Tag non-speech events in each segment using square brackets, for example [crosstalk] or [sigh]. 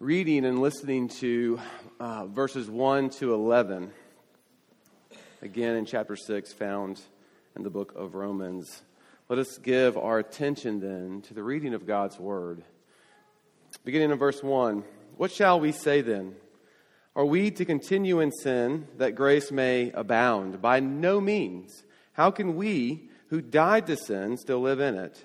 reading and listening to uh, verses 1 to 11, again in chapter 6, found in the book of Romans, let us give our attention then to the reading of God's word. Beginning in verse 1 What shall we say then? Are we to continue in sin that grace may abound? By no means. How can we who died to sin still live in it?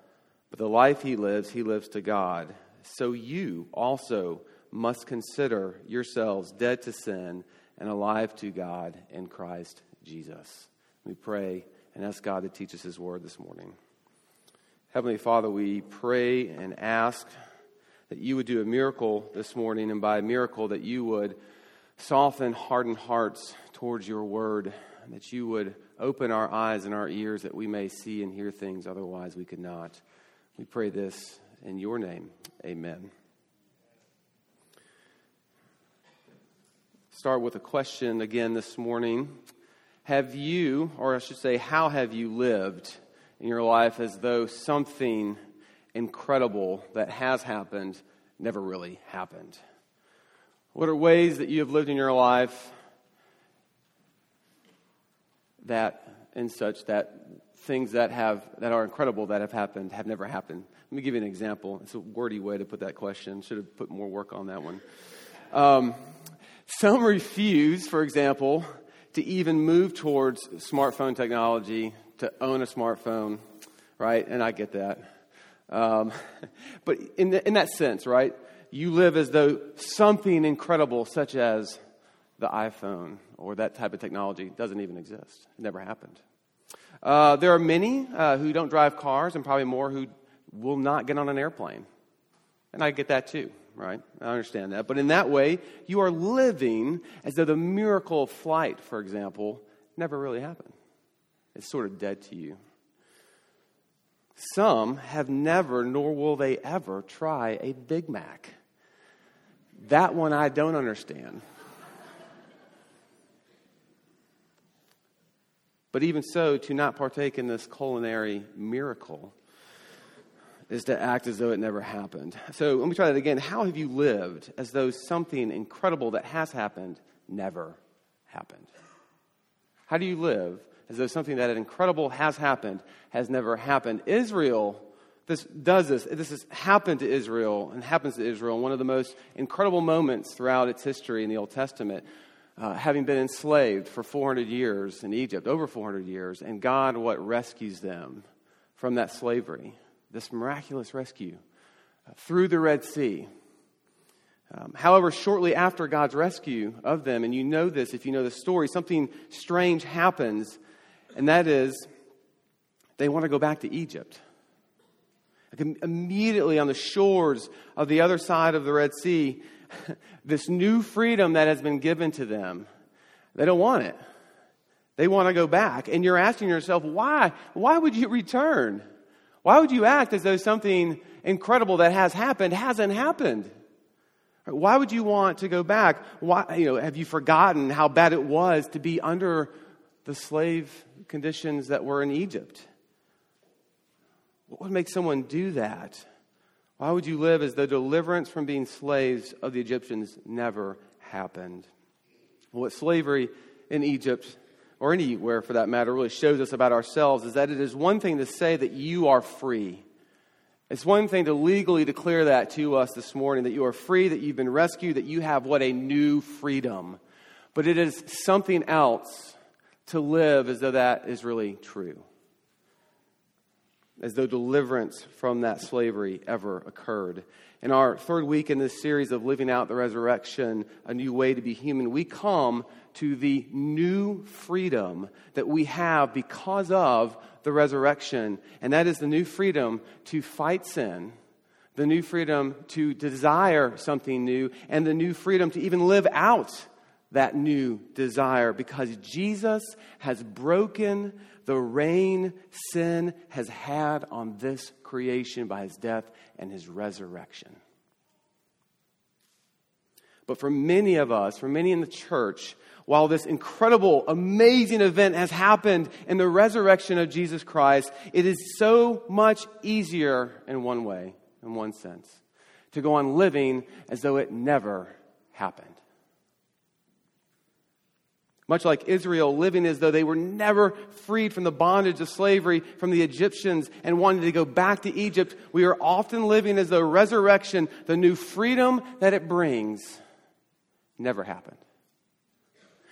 but the life he lives, he lives to God. So you also must consider yourselves dead to sin and alive to God in Christ Jesus. We pray and ask God to teach us his word this morning. Heavenly Father, we pray and ask that you would do a miracle this morning, and by a miracle, that you would soften hardened hearts towards your word, that you would open our eyes and our ears that we may see and hear things otherwise we could not. We pray this in your name. Amen. Start with a question again this morning. Have you, or I should say, how have you lived in your life as though something incredible that has happened never really happened? What are ways that you have lived in your life that, and such, that things that have that are incredible that have happened have never happened. Let me give you an example. It's a wordy way to put that question. Should have put more work on that one. Um, some refuse, for example, to even move towards smartphone technology, to own a smartphone, right? And I get that. Um, [laughs] but in, the, in that sense, right, you live as though something incredible, such as the iPhone or that type of technology, doesn't even exist. It never happened. Uh, there are many uh, who don't drive cars, and probably more who will not get on an airplane. And I get that too, right? I understand that. But in that way, you are living as though the miracle of flight, for example, never really happened. It's sort of dead to you. Some have never, nor will they ever, try a Big Mac. That one I don't understand. But even so, to not partake in this culinary miracle is to act as though it never happened. So let me try that again. How have you lived as though something incredible that has happened never happened? How do you live as though something that incredible has happened has never happened? Israel this does this. This has happened to Israel and happens to Israel. One of the most incredible moments throughout its history in the Old Testament uh, having been enslaved for 400 years in Egypt, over 400 years, and God, what rescues them from that slavery, this miraculous rescue uh, through the Red Sea. Um, however, shortly after God's rescue of them, and you know this if you know the story, something strange happens, and that is they want to go back to Egypt. Like immediately on the shores of the other side of the Red Sea, [laughs] this new freedom that has been given to them, they don't want it. They want to go back. And you're asking yourself, why? Why would you return? Why would you act as though something incredible that has happened hasn't happened? Why would you want to go back? Why, you know, have you forgotten how bad it was to be under the slave conditions that were in Egypt? What would make someone do that? Why would you live as though deliverance from being slaves of the Egyptians never happened? What slavery in Egypt, or anywhere for that matter, really shows us about ourselves is that it is one thing to say that you are free. It's one thing to legally declare that to us this morning that you are free, that you've been rescued, that you have what a new freedom. But it is something else to live as though that is really true. As though deliverance from that slavery ever occurred. In our third week in this series of Living Out the Resurrection, A New Way to Be Human, we come to the new freedom that we have because of the resurrection. And that is the new freedom to fight sin, the new freedom to desire something new, and the new freedom to even live out that new desire because Jesus has broken the reign sin has had on this creation by his death and his resurrection. But for many of us, for many in the church, while this incredible, amazing event has happened in the resurrection of Jesus Christ, it is so much easier in one way, in one sense, to go on living as though it never happened. Much like Israel, living as though they were never freed from the bondage of slavery from the Egyptians and wanted to go back to Egypt, we are often living as though resurrection, the new freedom that it brings, never happened.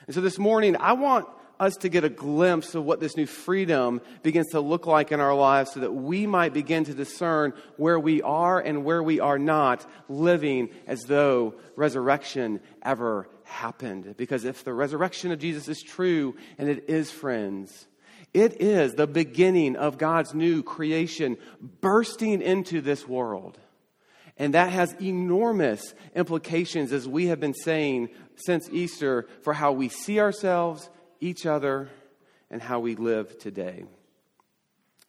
And so this morning, I want us to get a glimpse of what this new freedom begins to look like in our lives so that we might begin to discern where we are and where we are not living as though resurrection ever happened. Because if the resurrection of Jesus is true, and it is, friends, it is the beginning of God's new creation bursting into this world. And that has enormous implications, as we have been saying since Easter, for how we see ourselves, each other, and how we live today.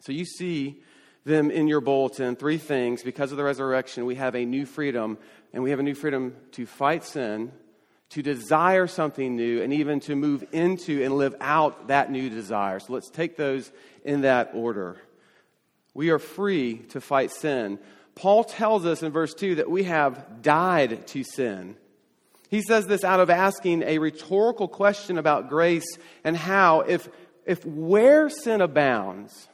So you see them in your bulletin three things. Because of the resurrection, we have a new freedom, and we have a new freedom to fight sin to desire something new and even to move into and live out that new desire. So let's take those in that order. We are free to fight sin. Paul tells us in verse 2 that we have died to sin. He says this out of asking a rhetorical question about grace and how, if, if where sin abounds,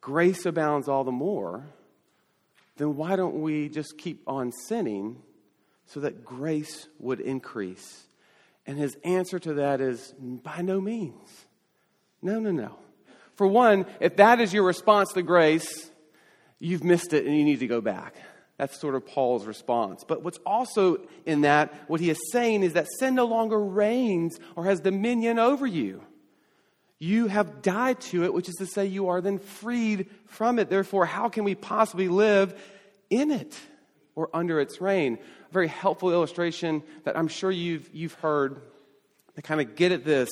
grace abounds all the more, then why don't we just keep on sinning so that grace would increase? And his answer to that is by no means. No, no, no. For one, if that is your response to grace, you've missed it and you need to go back. That's sort of Paul's response. But what's also in that, what he is saying is that sin no longer reigns or has dominion over you. You have died to it, which is to say, you are then freed from it. Therefore, how can we possibly live in it or under its reign? A very helpful illustration that I'm sure you've, you've heard to kind of get at this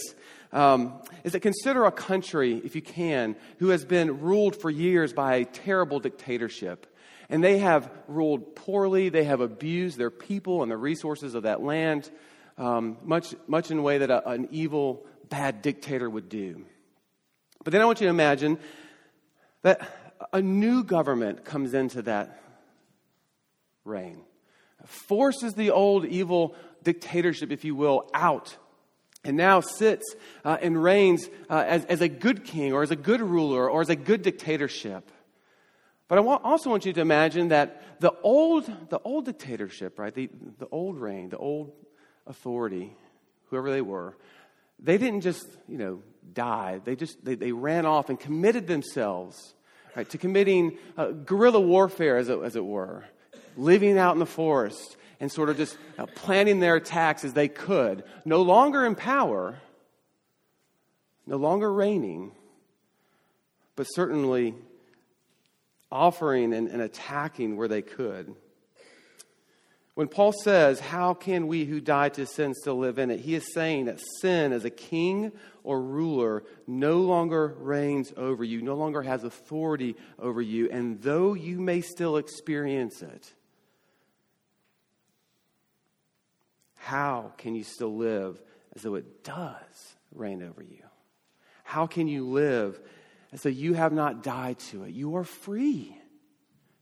um, is that consider a country, if you can, who has been ruled for years by a terrible dictatorship. And they have ruled poorly, they have abused their people and the resources of that land, um, much, much in a way that a, an evil, bad dictator would do. But then I want you to imagine that a new government comes into that reign forces the old evil dictatorship, if you will, out. And now sits uh, and reigns uh, as, as a good king or as a good ruler or as a good dictatorship. But I also want you to imagine that the old, the old dictatorship, right, the, the old reign, the old authority, whoever they were, they didn't just, you know, die. They just, they, they ran off and committed themselves, right, to committing uh, guerrilla warfare, as it, as it were living out in the forest and sort of just uh, planning their attacks as they could, no longer in power, no longer reigning, but certainly offering and, and attacking where they could. When Paul says, How can we who died to sin still live in it? He is saying that sin as a king or ruler no longer reigns over you, no longer has authority over you, and though you may still experience it, how can you still live as though it does reign over you? How can you live as though you have not died to it? You are free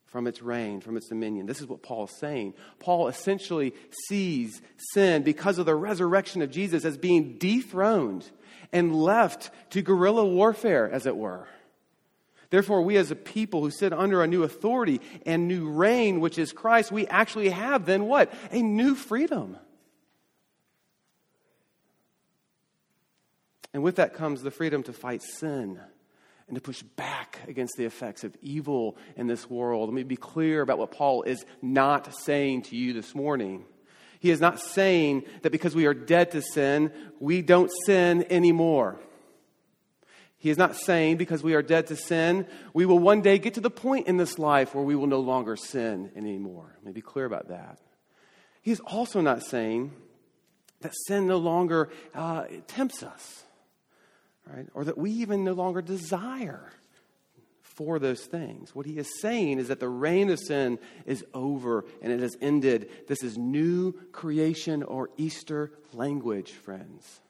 from its reign, from its dominion. This is what Paul is saying. Paul essentially sees sin because of the resurrection of Jesus as being dethroned and left to guerrilla warfare, as it were. Therefore, we as a people who sit under a new authority and new reign, which is Christ, we actually have then what? A new freedom. And with that comes the freedom to fight sin and to push back against the effects of evil in this world. Let me be clear about what Paul is not saying to you this morning. He is not saying that because we are dead to sin, we don't sin anymore. He is not saying because we are dead to sin, we will one day get to the point in this life where we will no longer sin anymore. Let me be clear about that. He is also not saying that sin no longer uh, tempts us right? Or that we even no longer desire for those things. What he is saying is that the reign of sin is over and it has ended. This is new creation or Easter language, friends.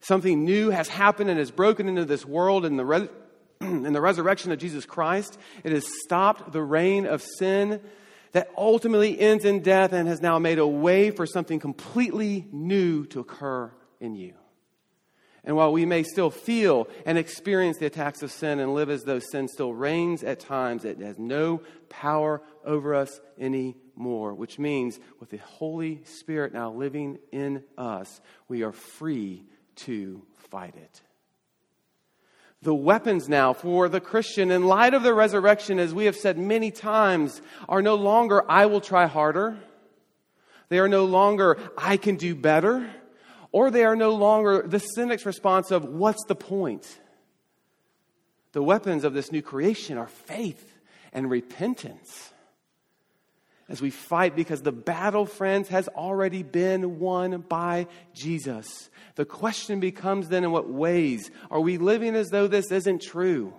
Something new has happened and has broken into this world in the, re- [clears throat] in the resurrection of Jesus Christ. It has stopped the reign of sin that ultimately ends in death and has now made a way for something completely new to occur in you. And while we may still feel and experience the attacks of sin and live as though sin still reigns at times, it has no power over us anymore. Which means, with the Holy Spirit now living in us, we are free to fight it. The weapons now for the Christian, in light of the resurrection, as we have said many times, are no longer, I will try harder. They are no longer, I can do better or they are no longer the cynic's response of, What's the point? The weapons of this new creation are faith and repentance. As we fight, because the battle, friends, has already been won by Jesus. The question becomes then in what ways are we living as though this isn't true?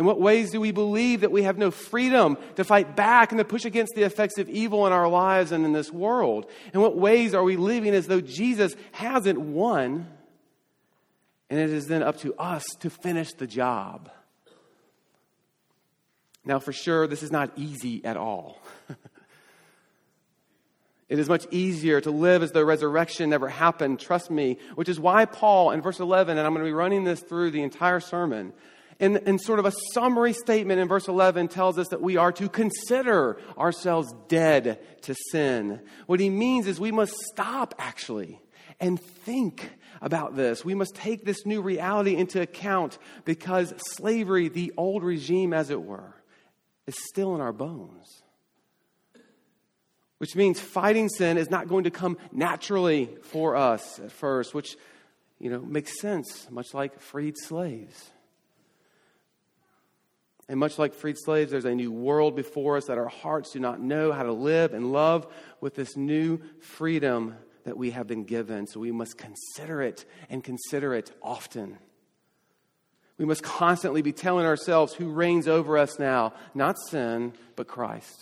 In what ways do we believe that we have no freedom to fight back and to push against the effects of evil in our lives and in this world? In what ways are we living as though Jesus hasn't won and it is then up to us to finish the job? Now, for sure, this is not easy at all. [laughs] It is much easier to live as though resurrection never happened, trust me, which is why Paul in verse 11, and I'm going to be running this through the entire sermon, in sort of a summary statement in verse 11 tells us that we are to consider ourselves dead to sin. What he means is we must stop actually and think about this. We must take this new reality into account because slavery, the old regime as it were, is still in our bones. Which means fighting sin is not going to come naturally for us at first, which you know makes sense, much like freed slaves. And much like freed slaves, there's a new world before us that our hearts do not know how to live and love with this new freedom that we have been given. So we must consider it and consider it often. We must constantly be telling ourselves who reigns over us now, not sin, but Christ.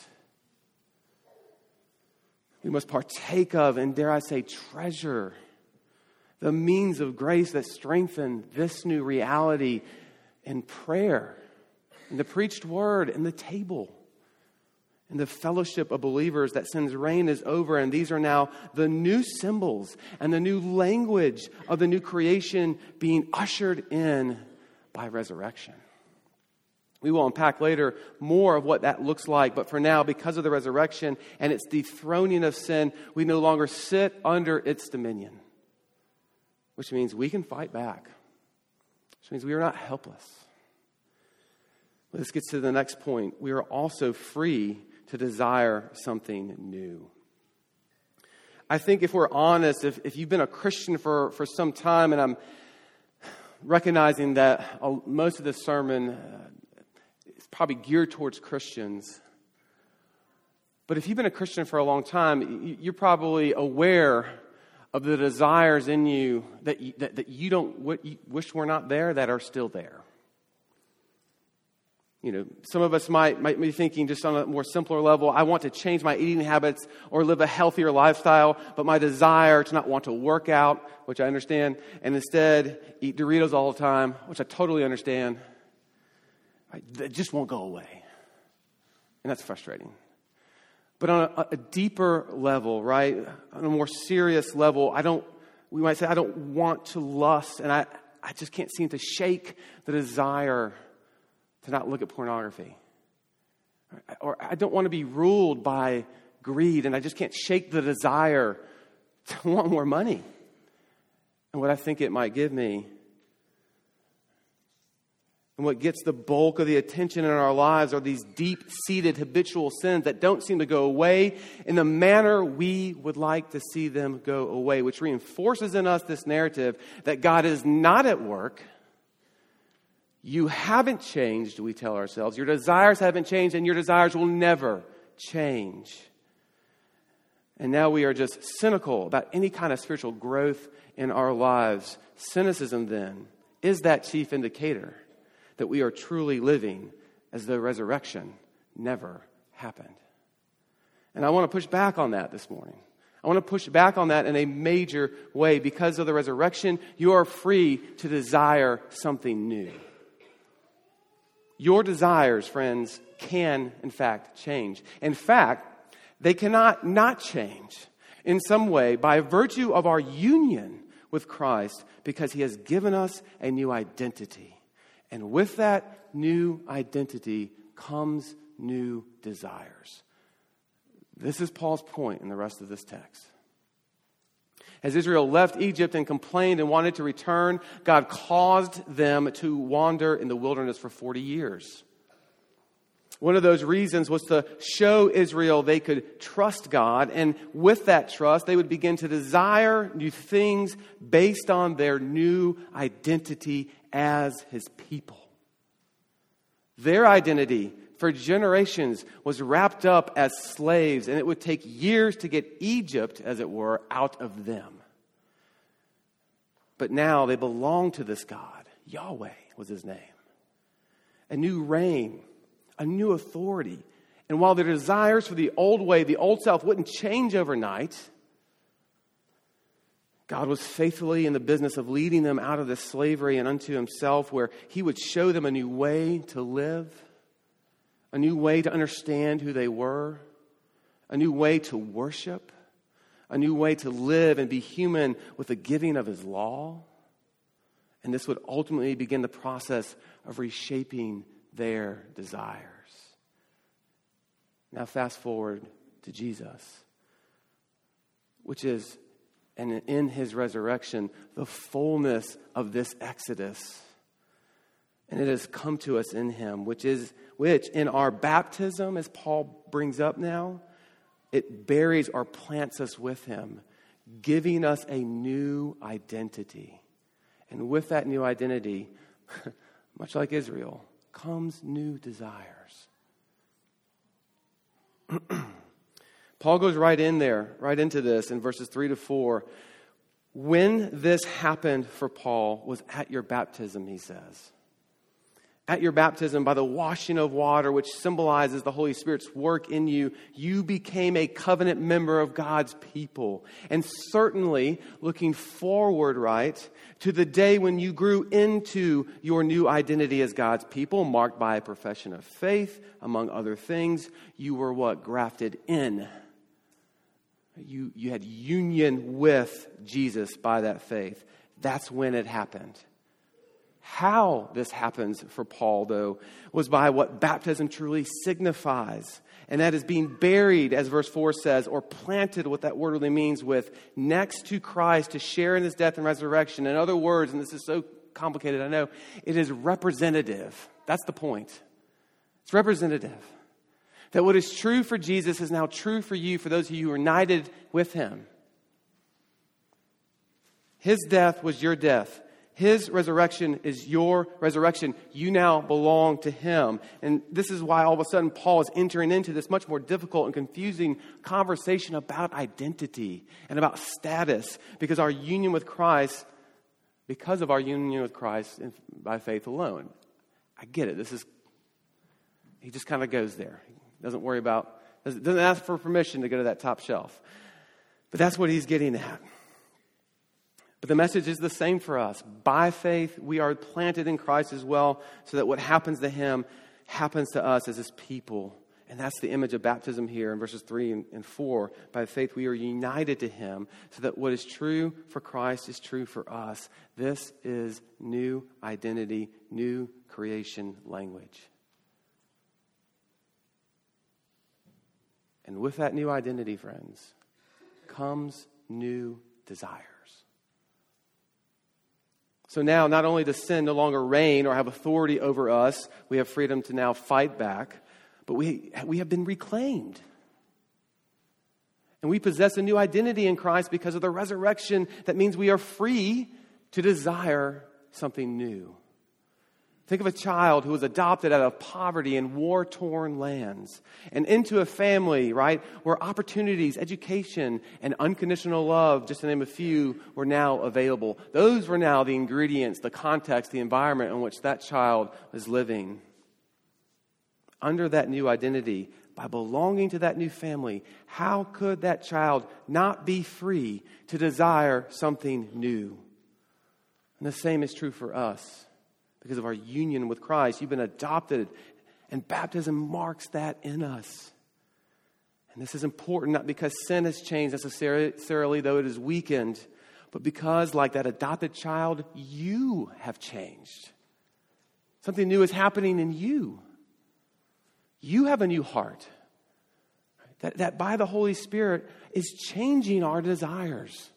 We must partake of, and dare I say, treasure the means of grace that strengthen this new reality in prayer and the preached word and the table and the fellowship of believers that sin's reign is over, and these are now the new symbols and the new language of the new creation being ushered in by resurrection. We will unpack later more of what that looks like, but for now, because of the resurrection and its dethroning of sin, we no longer sit under its dominion, which means we can fight back, which means we are not helpless. This gets to the next point. We are also free to desire something new. I think if we're honest, if, if you've been a Christian for, for some time, and I'm recognizing that most of this sermon uh, is probably geared towards Christians, but if you've been a Christian for a long time, you're probably aware of the desires in you that you, that, that you don't wish were not there that are still there. You know, some of us might, might be thinking just on a more simpler level, I want to change my eating habits or live a healthier lifestyle, but my desire to not want to work out, which I understand, and instead eat Doritos all the time, which I totally understand, it just won't go away. And that's frustrating. But on a, a deeper level, right, on a more serious level, I don't, we might say, I don't want to lust, and I, I just can't seem to shake the desire to not look at pornography. Or I don't want to be ruled by greed and I just can't shake the desire to [laughs] want more money. and what I think it might give me. And what gets the bulk of the attention in our lives are these deep seated habitual sins that don't seem to go away in the manner we would like to see them go away, which reinforces in us this narrative that God is not at work. You haven't changed, we tell ourselves. Your desires haven't changed, and your desires will never change. And now we are just cynical about any kind of spiritual growth in our lives. Cynicism, then, is that chief indicator that we are truly living as though resurrection never happened. And I want to push back on that this morning. I want to push back on that in a major way. Because of the resurrection, you are free to desire something new. Your desires, friends, can in fact change. In fact, they cannot not change in some way by virtue of our union with Christ because he has given us a new identity. And with that new identity comes new desires. This is Paul's point in the rest of this text. As Israel left Egypt and complained and wanted to return, God caused them to wander in the wilderness for 40 years. One of those reasons was to show Israel they could trust God, and with that trust, they would begin to desire new things based on their new identity as His people. Their identity for generations was wrapped up as slaves, and it would take years to get Egypt, as it were, out of them. But now they belong to this God. Yahweh was his name. A new reign, a new authority. And while their desires for the old way, the old self, wouldn't change overnight, God was faithfully in the business of leading them out of this slavery and unto himself, where he would show them a new way to live, a new way to understand who they were, a new way to worship, a new way to live and be human with the giving of his law. And this would ultimately begin the process of reshaping their desires. Now, fast forward to Jesus, which is and in his resurrection, the fullness of this exodus. And it has come to us in him, which is which in our baptism, as Paul brings up now, it buries or plants us with him, giving us a new identity. And with that new identity, [laughs] much like Israel, comes new desires. [clears throat] Paul goes right in there, right into this in verses 3 to 4. When this happened for Paul was at your baptism, he says. At your baptism, by the washing of water, which symbolizes the Holy Spirit's work in you, you became a covenant member of God's people. And certainly looking forward, right, to the day when you grew into your new identity as God's people, marked by a profession of faith, among other things, you were what? Grafted in you, you had union with Jesus by that faith. That's when it happened. How this happens for Paul, though, was by what baptism truly signifies. And that is being buried, as verse 4 says, or planted, what that word really means, with next to Christ to share in his death and resurrection. In other words, and this is so complicated, I know, it is representative. That's the point. It's representative. That what is true for Jesus is now true for you, for those of you who are united with him. His death was your death. His resurrection is your resurrection. You now belong to Him. And this is why all of a sudden Paul is entering into this much more difficult and confusing conversation about identity and about status because our union with Christ, because of our union with Christ by faith alone. I get it. This is, he just kind of goes there. He Doesn't worry about, doesn't ask for permission to go to that top shelf. But that's what he's getting at. But the message is the same for us. By faith, we are planted in Christ as well, so that what happens to him happens to us as his people. And that's the image of baptism here in verses 3 and 4. By faith, we are united to him, so that what is true for Christ is true for us. This is new identity, new creation language. And with that new identity, friends, comes new desires. So now, not only does sin no longer reign or have authority over us, we have freedom to now fight back, but we, we have been reclaimed. And we possess a new identity in Christ because of the resurrection. That means we are free to desire something new. Think of a child who was adopted out of poverty in war torn lands and into a family, right, where opportunities, education, and unconditional love, just to name a few, were now available. Those were now the ingredients, the context, the environment in which that child was living. Under that new identity, by belonging to that new family, how could that child not be free to desire something new? And the same is true for us because of our union with Christ. You've been adopted, and baptism marks that in us. And this is important not because sin has changed necessarily, though it is weakened, but because, like that adopted child, you have changed. Something new is happening in you. You have a new heart. That, that by the Holy Spirit is changing our desires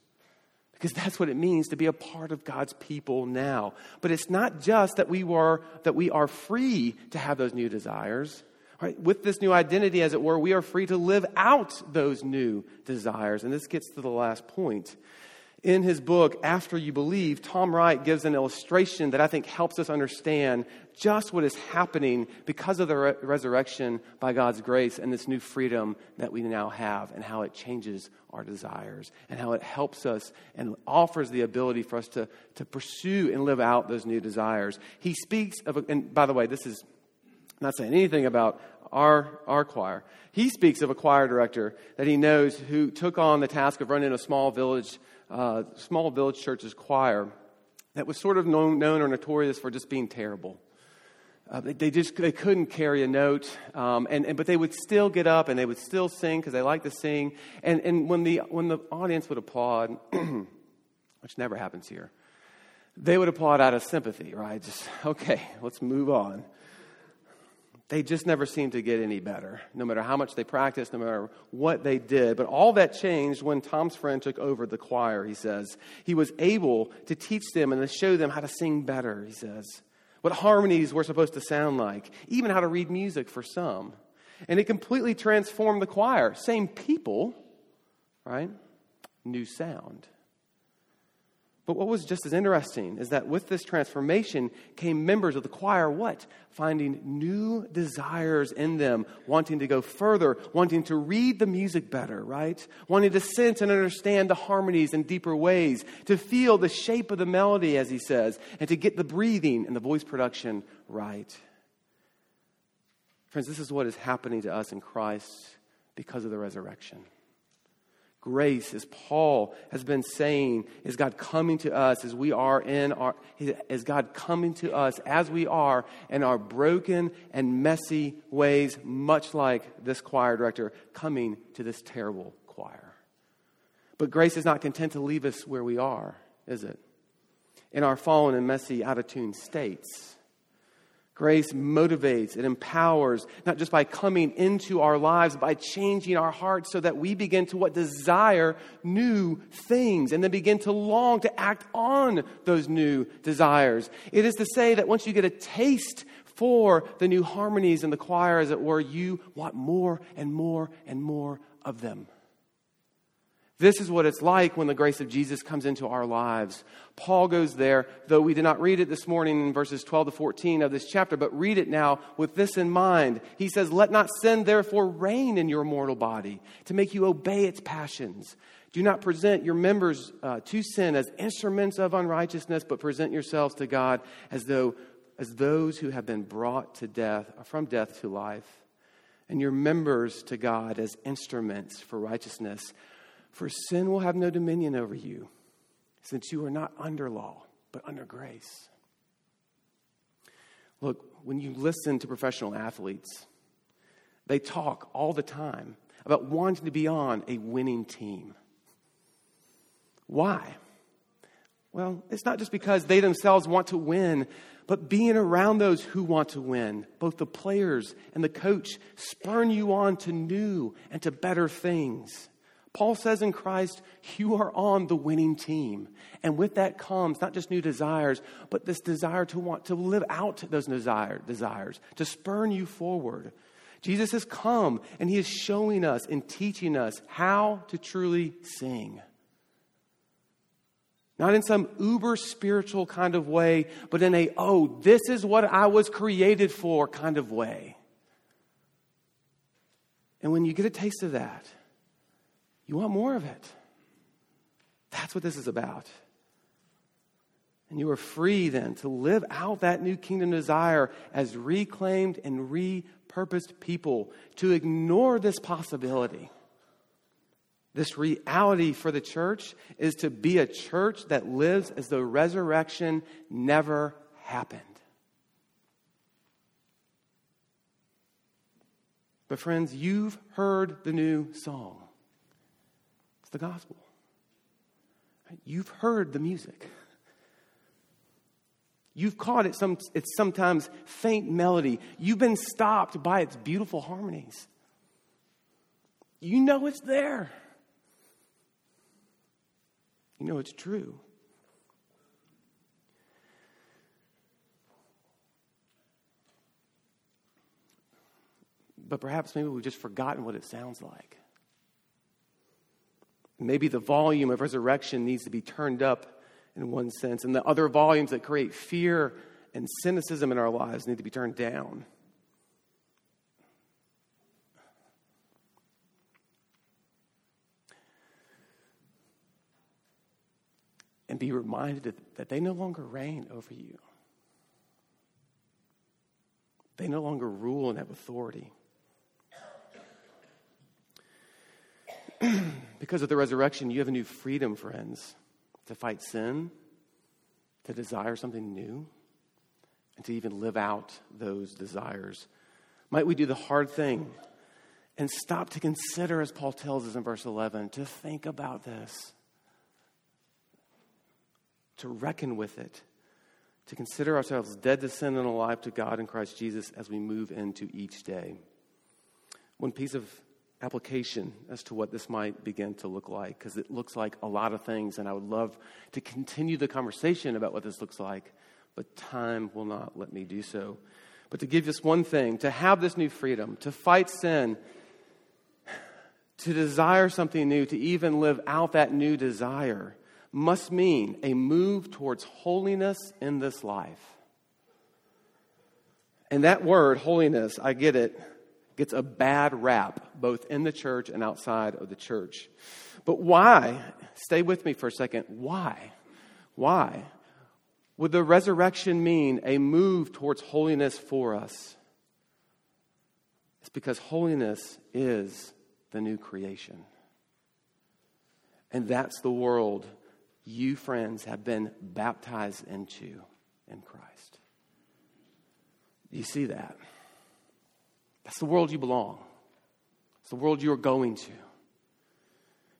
because that's what it means to be a part of God's people now. But it's not just that we were that we are free to have those new desires. Right? With this new identity, as it were, we are free to live out those new desires. And this gets to the last point. In his book, After You Believe, Tom Wright gives an illustration that I think helps us understand just what is happening because of the re- resurrection by God's grace and this new freedom that we now have, and how it changes our desires, and how it helps us and offers the ability for us to, to pursue and live out those new desires. He speaks of, and by the way, this is not saying anything about our, our choir. He speaks of a choir director that he knows who took on the task of running a small village uh, small village church's choir that was sort of known, known or notorious for just being terrible. Uh, they, they, just they couldn't carry a note, um, and, and, but they would still get up and they would still sing because they liked to sing. And, and when, the, when the audience would applaud, [clears throat] which never happens here, they would applaud out of sympathy, right? Just, okay, let's move on they just never seemed to get any better, no matter how much they practiced, no matter what they did. But all that changed when Tom's friend took over the choir, he says. He was able to teach them and to show them how to sing better, he says. What harmonies were supposed to sound like, even how to read music for some. And it completely transformed the choir. Same people, right? New sound. But what was just as interesting is that with this transformation came members of the choir, what? Finding new desires in them, wanting to go further, wanting to read the music better, right? Wanting to sense and understand the harmonies in deeper ways, to feel the shape of the melody, as he says, and to get the breathing and the voice production right. Friends, this is what is happening to us in Christ because of the resurrection grace, as Paul has been saying, is God coming to us as we are in our, is God coming to us as we are in our broken and messy ways, much like this choir director coming to this terrible choir. But grace is not content to leave us where we are, is it? In our fallen and messy, out of tune states. Grace motivates, it empowers, not just by coming into our lives, by changing our hearts so that we begin to what desire new things and then begin to long to act on those new desires. It is to say that once you get a taste for the new harmonies in the choir, as it were, you want more and more and more of them. This is what it's like when the grace of Jesus comes into our lives. Paul goes there, though we did not read it this morning in verses 12 to 14 of this chapter, but read it now with this in mind. He says, Let not sin therefore reign in your mortal body to make you obey its passions. Do not present your members uh, to sin as instruments of unrighteousness, but present yourselves to God as though as those who have been brought to death from death to life, and your members to God as instruments for righteousness. For sin will have no dominion over you, since you are not under law, but under grace. Look, when you listen to professional athletes, they talk all the time about wanting to be on a winning team. Why? Well, it's not just because they themselves want to win, but being around those who want to win, both the players and the coach, spurn you on to new and to better things. Paul says in Christ, you are on the winning team. And with that comes not just new desires, but this desire to want to live out those desire, desires, to spurn you forward. Jesus has come and he is showing us and teaching us how to truly sing. Not in some uber spiritual kind of way, but in a, oh, this is what I was created for kind of way. And when you get a taste of that, you want more of it. That's what this is about. And you are free then to live out that new kingdom desire as reclaimed and repurposed people, to ignore this possibility. This reality for the church is to be a church that lives as though resurrection never happened. But, friends, you've heard the new song. The gospel. You've heard the music. You've caught it some, it's sometimes faint melody. You've been stopped by its beautiful harmonies. You know it's there. You know it's true. But perhaps maybe we've just forgotten what it sounds like. Maybe the volume of resurrection needs to be turned up in one sense, and the other volumes that create fear and cynicism in our lives need to be turned down. And be reminded that they no longer reign over you. They no longer rule and have authority. [clears throat] because of the resurrection, you have a new freedom, friends, to fight sin, to desire something new, and to even live out those desires. Might we do the hard thing and stop to consider, as Paul tells us in verse 11, to think about this, to reckon with it, to consider ourselves dead to sin and alive to God in Christ Jesus as we move into each day. One piece of application as to what this might begin to look like because it looks like a lot of things, and I would love to continue the conversation about what this looks like, but time will not let me do so. But to give just one thing, to have this new freedom, to fight sin, to desire something new, to even live out that new desire, must mean a move towards holiness in this life. And that word, holiness, I get it gets a bad rap, both in the church and outside of the church. But why? Stay with me for a second. Why? Why? Would the resurrection mean a move towards holiness for us? It's because holiness is the new creation. And that's the world you, friends, have been baptized into in Christ. You see that? That's the world you belong. It's the world you are going to.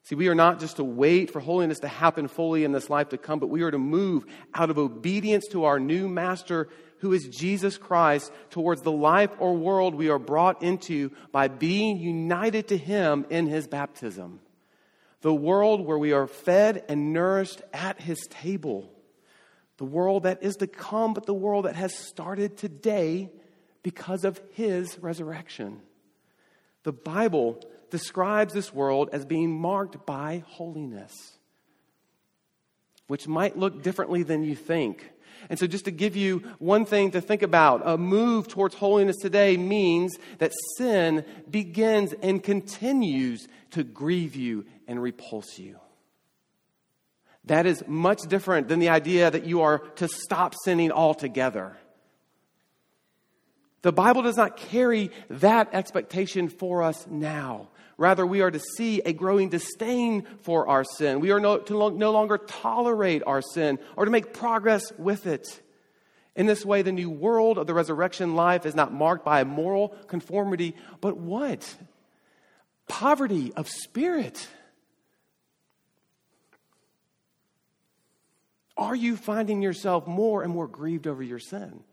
See, we are not just to wait for holiness to happen fully in this life to come, but we are to move out of obedience to our new master, who is Jesus Christ, towards the life or world we are brought into by being united to him in his baptism. The world where we are fed and nourished at his table. The world that is to come, but the world that has started today because of his resurrection. The Bible describes this world as being marked by holiness, which might look differently than you think. And so, just to give you one thing to think about, a move towards holiness today means that sin begins and continues to grieve you and repulse you. That is much different than the idea that you are to stop sinning altogether. The Bible does not carry that expectation for us now. Rather, we are to see a growing disdain for our sin. We are no, to no longer tolerate our sin or to make progress with it. In this way, the new world of the resurrection life is not marked by moral conformity, but what? Poverty of spirit. Are you finding yourself more and more grieved over your sin?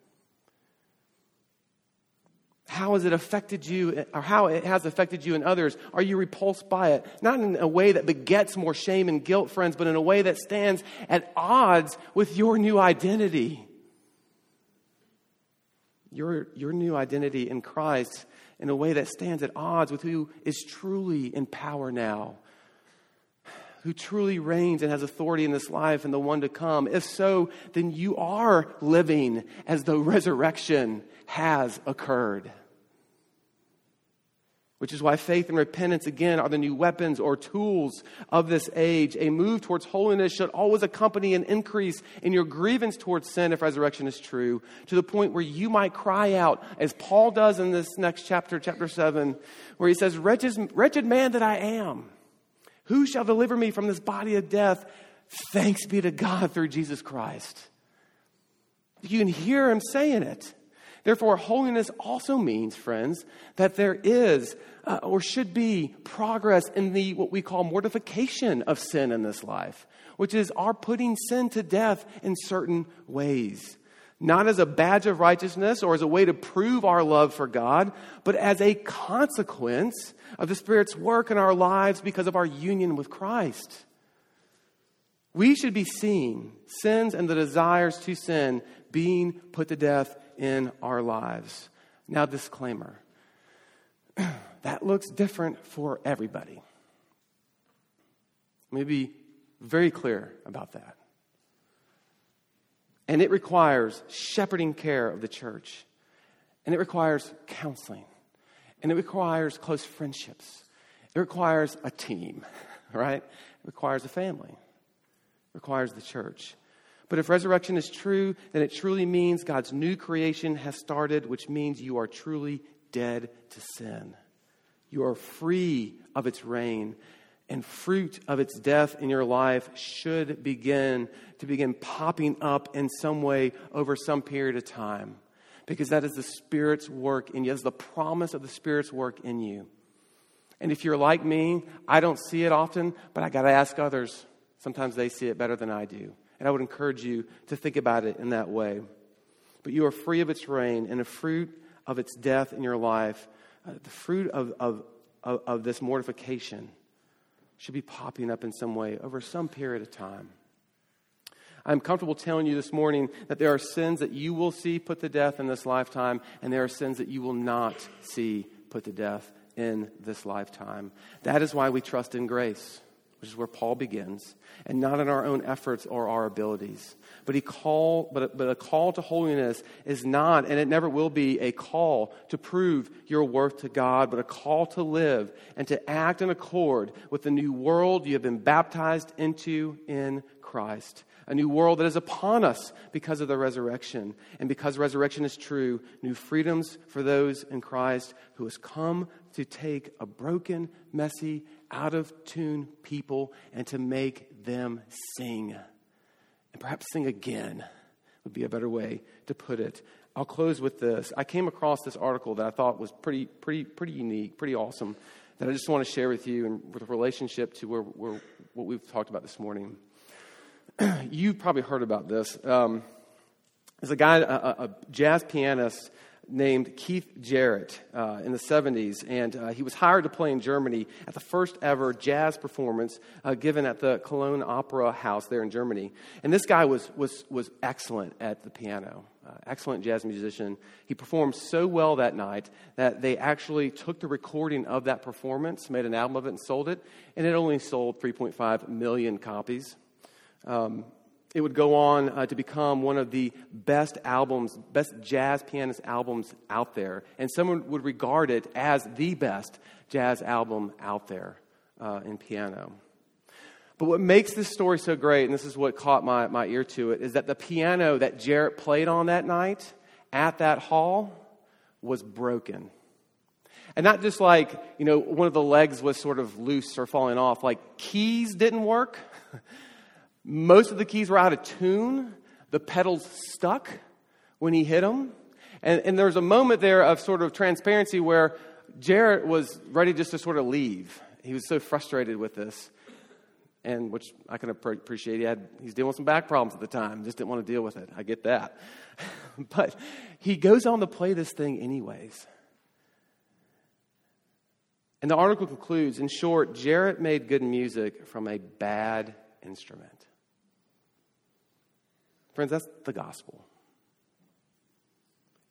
How has it affected you, or how it has affected you and others? Are you repulsed by it? Not in a way that begets more shame and guilt, friends, but in a way that stands at odds with your new identity. Your, your new identity in Christ in a way that stands at odds with who is truly in power now, who truly reigns and has authority in this life and the one to come. If so, then you are living as though resurrection has occurred. Which is why faith and repentance, again, are the new weapons or tools of this age. A move towards holiness should always accompany an increase in your grievance towards sin if resurrection is true, to the point where you might cry out, as Paul does in this next chapter, chapter 7, where he says, Wretched, wretched man that I am, who shall deliver me from this body of death? Thanks be to God through Jesus Christ. You can hear him saying it. Therefore, holiness also means, friends, that there is uh, or should be progress in the what we call mortification of sin in this life, which is our putting sin to death in certain ways. Not as a badge of righteousness or as a way to prove our love for God, but as a consequence of the Spirit's work in our lives because of our union with Christ. We should be seeing sins and the desires to sin being put to death in our lives. Now, disclaimer [clears throat] that looks different for everybody. Let me be very clear about that. And it requires shepherding care of the church, and it requires counseling, and it requires close friendships, it requires a team, [laughs] right? It requires a family, it requires the church. But if resurrection is true, then it truly means God's new creation has started, which means you are truly dead to sin. You are free of its reign, and fruit of its death in your life should begin to begin popping up in some way over some period of time. Because that is the Spirit's work in you. That is the promise of the Spirit's work in you. And if you're like me, I don't see it often, but I got to ask others. Sometimes they see it better than I do. And I would encourage you to think about it in that way. But you are free of its reign, and the fruit of its death in your life, uh, the fruit of, of, of, of this mortification, should be popping up in some way over some period of time. I'm comfortable telling you this morning that there are sins that you will see put to death in this lifetime, and there are sins that you will not see put to death in this lifetime. That is why we trust in grace which is where Paul begins, and not in our own efforts or our abilities. But, he call, but, but a call to holiness is not, and it never will be, a call to prove your worth to God, but a call to live and to act in accord with the new world you have been baptized into in Christ. A new world that is upon us because of the resurrection. And because resurrection is true, new freedoms for those in Christ who has come to take a broken, messy, out of tune people and to make them sing. And perhaps sing again would be a better way to put it. I'll close with this. I came across this article that I thought was pretty, pretty, pretty unique, pretty awesome, that I just want to share with you and with relationship to where, where, what we've talked about this morning. [clears throat] You've probably heard about this. Um, there's a guy, a, a jazz pianist named Keith Jarrett uh, in the 70s, and uh, he was hired to play in Germany at the first ever jazz performance uh, given at the Cologne Opera House there in Germany. And this guy was, was, was excellent at the piano, uh, excellent jazz musician. He performed so well that night that they actually took the recording of that performance, made an album of it, and sold it, and it only sold 3.5 million copies. Um, it would go on uh, to become one of the best albums, best jazz pianist albums out there. And someone would regard it as the best jazz album out there uh, in piano. But what makes this story so great, and this is what caught my, my ear to it, is that the piano that Jarrett played on that night at that hall was broken. And not just like, you know, one of the legs was sort of loose or falling off, like keys didn't work. [laughs] Most of the keys were out of tune. The pedals stuck when he hit them. And, and there was a moment there of sort of transparency where Jarrett was ready just to sort of leave. He was so frustrated with this, and which I can appreciate. He had, he's dealing with some back problems at the time, just didn't want to deal with it. I get that. [laughs] but he goes on to play this thing anyways. And the article concludes in short, Jarrett made good music from a bad instrument. Friends, that's the gospel.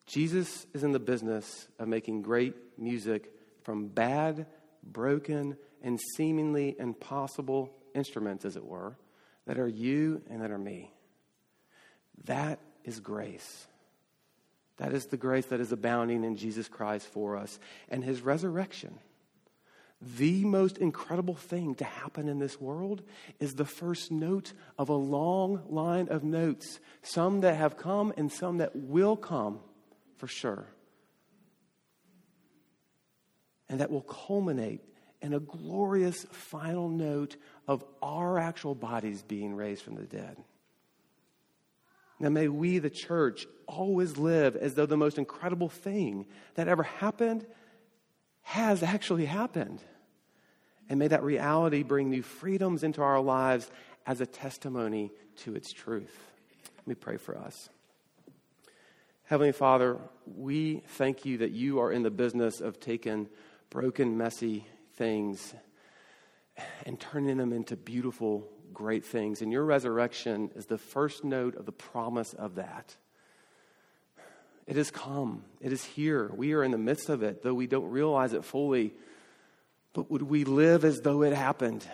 Jesus is in the business of making great music from bad, broken, and seemingly impossible instruments, as it were, that are you and that are me. That is grace. That is the grace that is abounding in Jesus Christ for us and his resurrection. The most incredible thing to happen in this world is the first note of a long line of notes, some that have come and some that will come for sure. And that will culminate in a glorious final note of our actual bodies being raised from the dead. Now, may we, the church, always live as though the most incredible thing that ever happened has actually happened. And may that reality bring new freedoms into our lives as a testimony to its truth. Let me pray for us. Heavenly Father, we thank you that you are in the business of taking broken, messy things and turning them into beautiful great things. And your resurrection is the first note of the promise of that. It has come, it is here. We are in the midst of it, though we don't realize it fully. But would we live as though it happened?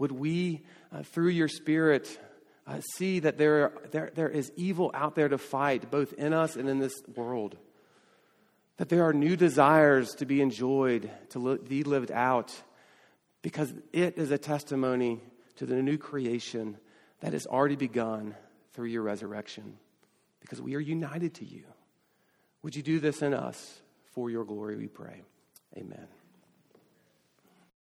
Would we, uh, through your Spirit, uh, see that there, there, there is evil out there to fight, both in us and in this world? That there are new desires to be enjoyed, to li- be lived out, because it is a testimony to the new creation that has already begun through your resurrection because we are united to you. Would you do this in us for your glory, we pray? Amen.